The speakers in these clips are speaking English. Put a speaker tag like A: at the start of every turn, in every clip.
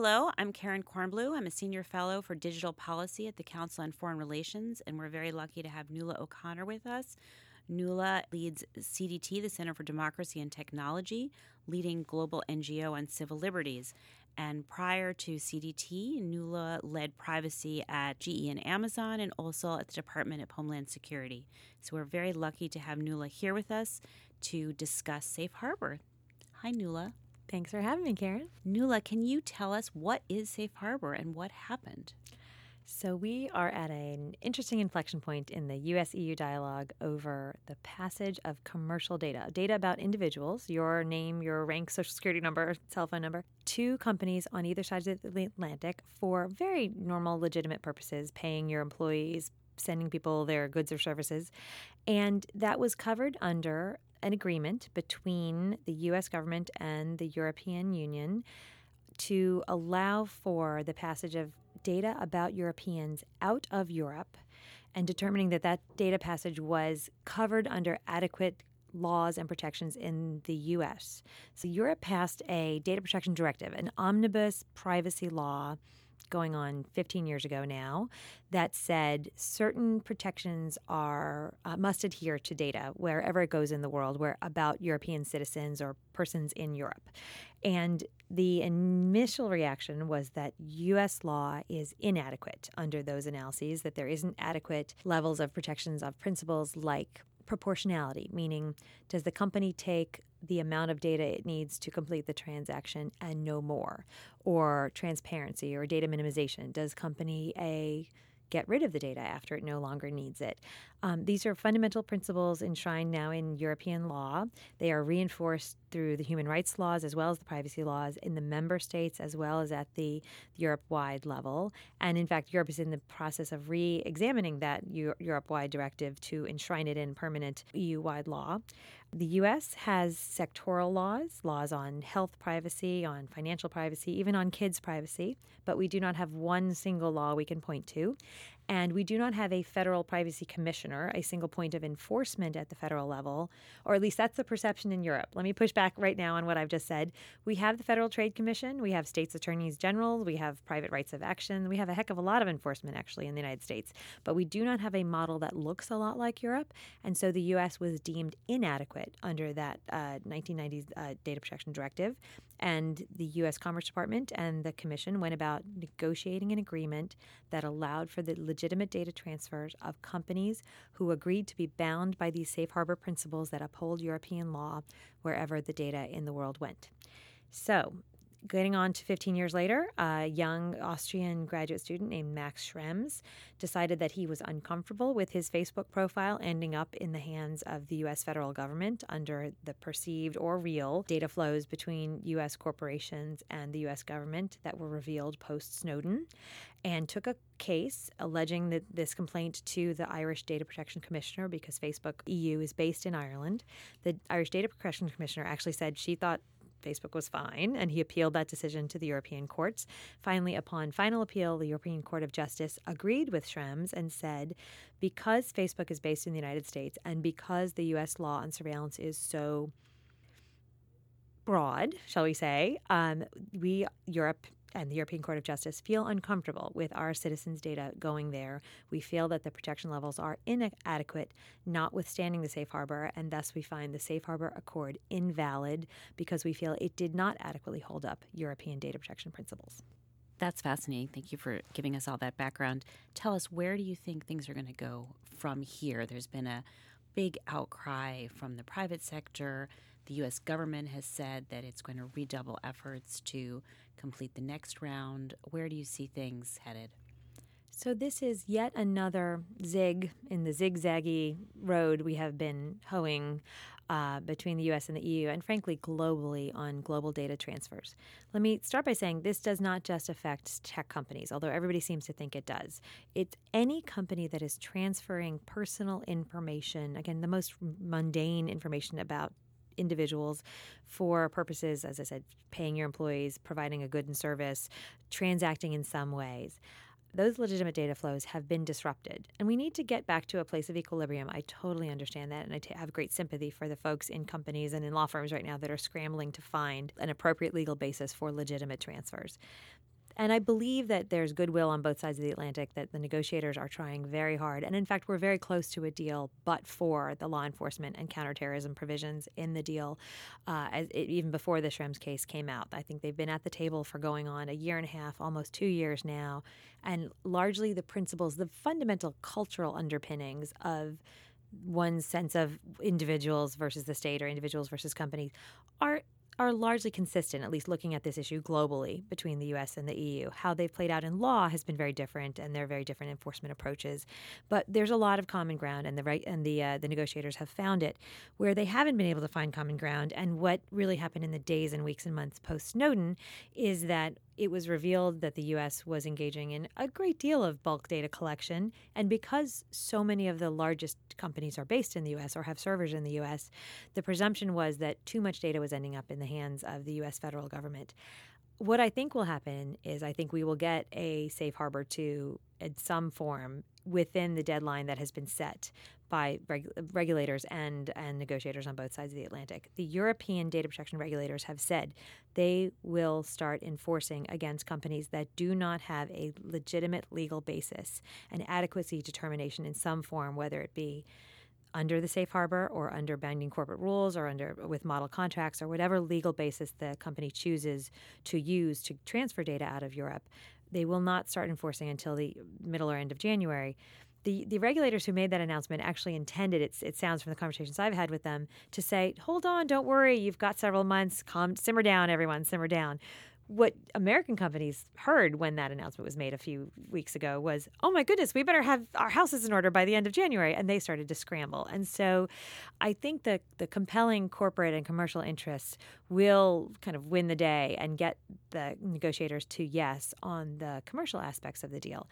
A: Hello, I'm Karen Kornbluh. I'm a senior fellow for digital policy at the Council on Foreign Relations, and we're very lucky to have Nuala O'Connor with us. Nuala leads CDT, the Center for Democracy and Technology, leading global NGO on civil liberties. And prior to CDT, Nuala led privacy at GE and Amazon and also at the Department of Homeland Security. So we're very lucky to have Nuala here with us to discuss Safe Harbor. Hi, Nuala.
B: Thanks for having me, Karen.
A: Nuala, can you tell us what is Safe Harbor and what happened?
B: So, we are at an interesting inflection point in the US EU dialogue over the passage of commercial data, data about individuals, your name, your rank, social security number, cell phone number, to companies on either side of the Atlantic for very normal, legitimate purposes, paying your employees, sending people their goods or services. And that was covered under an agreement between the US government and the European Union to allow for the passage of data about Europeans out of Europe and determining that that data passage was covered under adequate laws and protections in the US. So Europe passed a data protection directive, an omnibus privacy law going on 15 years ago now that said certain protections are uh, must adhere to data wherever it goes in the world where about European citizens or persons in Europe. And the initial reaction was that US law is inadequate under those analyses that there isn't adequate levels of protections of principles like proportionality, meaning does the company take the amount of data it needs to complete the transaction and no more? Or transparency or data minimization. Does company A get rid of the data after it no longer needs it. Um, these are fundamental principles enshrined now in European law. They are reinforced through the human rights laws as well as the privacy laws in the member states as well as at the Europe wide level. And in fact, Europe is in the process of re examining that Europe wide directive to enshrine it in permanent EU wide law. The US has sectoral laws, laws on health privacy, on financial privacy, even on kids' privacy, but we do not have one single law we can point to. And we do not have a federal privacy commissioner, a single point of enforcement at the federal level, or at least that's the perception in Europe. Let me push back right now on what I've just said. We have the Federal Trade Commission, we have states' attorneys general, we have private rights of action, we have a heck of a lot of enforcement actually in the United States, but we do not have a model that looks a lot like Europe. And so the U.S. was deemed inadequate under that uh, 1990s uh, Data Protection Directive. And the U.S. Commerce Department and the Commission went about negotiating an agreement that allowed for the legitimate data transfers of companies who agreed to be bound by these safe harbor principles that uphold European law wherever the data in the world went. So, getting on to 15 years later, a young Austrian graduate student named Max Schrems decided that he was uncomfortable with his Facebook profile ending up in the hands of the U.S. federal government under the perceived or real data flows between U.S. corporations and the U.S. government that were revealed post Snowden, and took a case alleging that this complaint to the Irish Data Protection Commissioner because Facebook EU is based in Ireland. The Irish Data Protection Commissioner actually said she thought Facebook was fine, and he appealed that decision to the European courts. Finally, upon final appeal, the European Court of Justice agreed with Schrems and said because Facebook is based in the United States and because the U.S. law on surveillance is so broad, shall we say, um, we, Europe, and the European Court of Justice feel uncomfortable with our citizens' data going there. We feel that the protection levels are inadequate, notwithstanding the safe harbor, and thus we find the safe harbor accord invalid because we feel it did not adequately hold up European data protection principles.
A: That's fascinating. Thank you for giving us all that background. Tell us, where do you think things are going to go from here? There's been a big outcry from the private sector. The U.S. government has said that it's going to redouble efforts to complete the next round. Where do you see things headed?
B: So, this is yet another zig in the zigzaggy road we have been hoeing uh, between the US and the EU, and frankly, globally on global data transfers. Let me start by saying this does not just affect tech companies, although everybody seems to think it does. It's any company that is transferring personal information, again, the most mundane information about individuals for purposes, as I said, paying your employees, providing a good and service, transacting in some ways. Those legitimate data flows have been disrupted, and we need to get back to a place of equilibrium. I totally understand that, and I t- have great sympathy for the folks in companies and in law firms right now that are scrambling to find an appropriate legal basis for legitimate transfers. And I believe that there's goodwill on both sides of the Atlantic, that the negotiators are trying very hard. And in fact, we're very close to a deal, but for the law enforcement and counterterrorism provisions in the deal, uh, as it, even before the Schrems case came out. I think they've been at the table for going on a year and a half, almost two years now. And largely the principles, the fundamental cultural underpinnings of one's sense of individuals versus the state or individuals versus companies are are largely consistent, at least looking at this issue globally between the US and the EU. How they've played out in law has been very different, and there are very different enforcement approaches. But there's a lot of common ground, and the right and the uh, the negotiators have found it. Where they haven't been able to find common ground, and what really happened in the days and weeks and months post Snowden is that it was revealed that the U.S. was engaging in a great deal of bulk data collection. And because so many of the largest companies are based in the U.S. or have servers in the U.S., the presumption was that too much data was ending up in the hands of the U.S. federal government. What I think will happen is I think we will get a safe harbor to in some form within the deadline that has been set by reg- regulators and, and negotiators on both sides of the Atlantic. The European data protection regulators have said they will start enforcing against companies that do not have a legitimate legal basis, an adequacy determination in some form, whether it be under the safe harbor or under binding corporate rules or under with model contracts or whatever legal basis the company chooses to use to transfer data out of Europe they will not start enforcing until the middle or end of January. The, the regulators who made that announcement actually intended, it, it sounds from the conversations I've had with them, to say, hold on, don't worry, you've got several months, calm, simmer down, everyone, simmer down what American companies heard when that announcement was made a few weeks ago was, oh my goodness, we better have our houses in order by the end of January. And they started to scramble. And so I think that the compelling corporate and commercial interests will kind of win the day and get the negotiators to yes on the commercial aspects of the deal.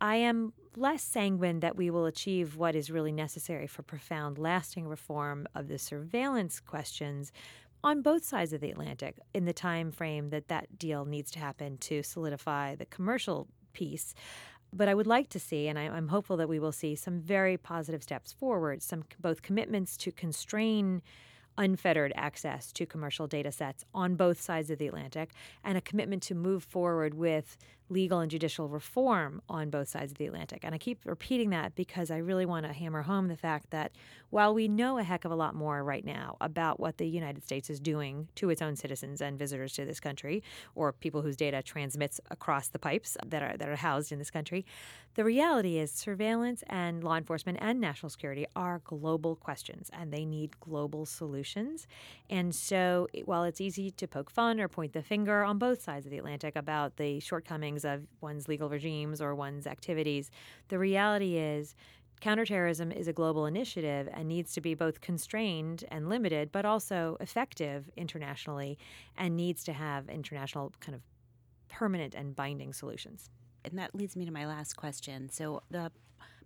B: I am less sanguine that we will achieve what is really necessary for profound, lasting reform of the surveillance questions on both sides of the Atlantic in the time frame that that deal needs to happen to solidify the commercial piece. But I would like to see, and I, am hopeful that we will see some very positive steps forward, some both commitments to constrain unfettered access to commercial data sets on both sides of the Atlantic, and a commitment to move forward with legal and judicial reform on both sides of the Atlantic. And I keep repeating that because I really want to hammer home the fact that while we know a heck of a lot more right now about what the United States is doing to its own citizens and visitors to this country, or people whose data transmits across the pipes that are that are housed in this country, the reality is surveillance and law enforcement and national security are global questions and they need global solutions. And so while it's easy to poke fun or point the finger on both sides of the Atlantic about the shortcomings of one's legal regimes or one's activities. The reality is, counterterrorism is a global initiative and needs to be both constrained and limited, but also effective internationally and needs to have international kind of permanent and binding solutions.
A: And that leads me to my last question. So, the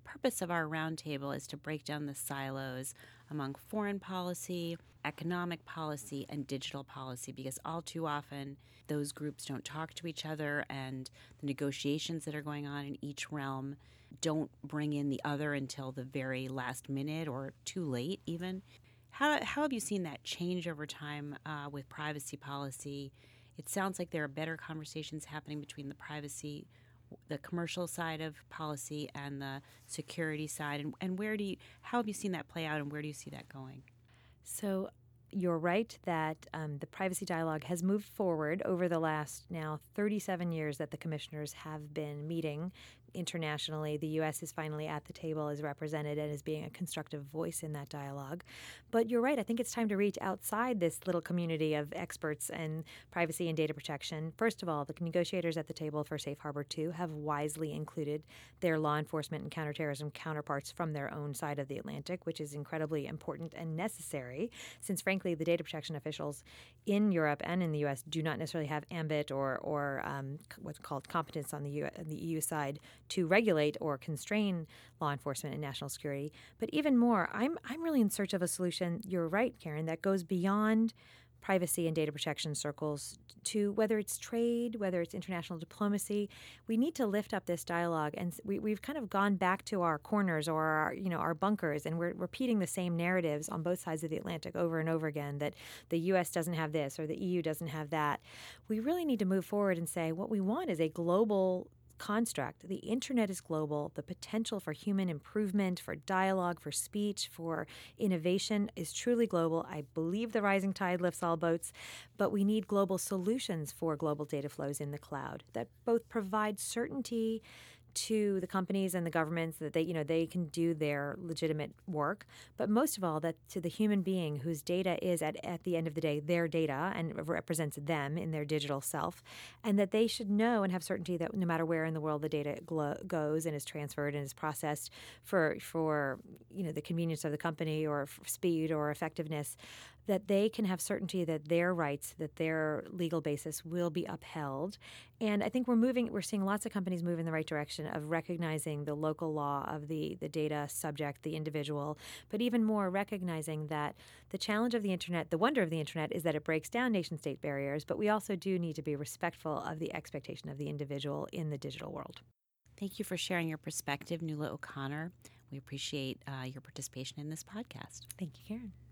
A: purpose of our roundtable is to break down the silos among foreign policy, economic policy, and digital policy because all too often those groups don't talk to each other and the negotiations that are going on in each realm don't bring in the other until the very last minute or too late, even. How, how have you seen that change over time uh, with privacy policy? It sounds like there are better conversations happening between the privacy the commercial side of policy and the security side? And, and where do you how have you seen that play out and where do you see that going?
B: So you're right that um, the privacy dialogue has moved forward over the last now 37 years that the commissioners have been meeting internationally. The U.S. is finally at the table as represented and is being a constructive voice in that dialogue. But you're right. I think it's time to reach outside this little community of experts in privacy and data protection. First of all, the negotiators at the table for Safe Harbor 2 have wisely included their law enforcement and counterterrorism counterparts from their own side of the Atlantic, which is incredibly important and necessary, since frankly, the data protection officials in Europe and in the U.S. do not necessarily have ambit or, or um, what's called competence on the, U- the EU side to regulate or constrain law enforcement and national security. But even more, I'm I'm really in search of a solution. You're right, Karen, that goes beyond privacy and data protection circles to whether it's trade, whether it's international diplomacy. We need to lift up this dialogue, and we, we've kind of gone back to our corners or our, you know our bunkers, and we're repeating the same narratives on both sides of the Atlantic over and over again. That the U.S. doesn't have this or the EU doesn't have that. We really need to move forward and say what we want is a global construct. The internet is global. The potential for human improvement, for dialogue, for speech, for innovation is truly global. I believe the rising tide lifts all boats, but we need global solutions for global data flows in the cloud that both provide certainty to the companies and the governments that they you know they can do their legitimate work. But most of all that to the human being whose data is at, at the end of the day their data and represents them in their digital self and that they should know and have certainty that no matter where in the world the data glo- goes and is transferred and is processed for for you know the convenience of the company or speed or effectiveness that they can have certainty that their rights, that their legal basis will be upheld. And I think we're moving, we're seeing lots of companies move in the right direction of recognizing the local law of the, the data subject, the individual, but even more recognizing that the challenge of the internet, the wonder of the internet is that it breaks down nation state barriers, but we also do need to be respectful of the expectation of the individual in the digital world.
A: Thank you for sharing your perspective, Nuala O'Connor. We appreciate uh, your participation in this podcast.
B: Thank you, Karen.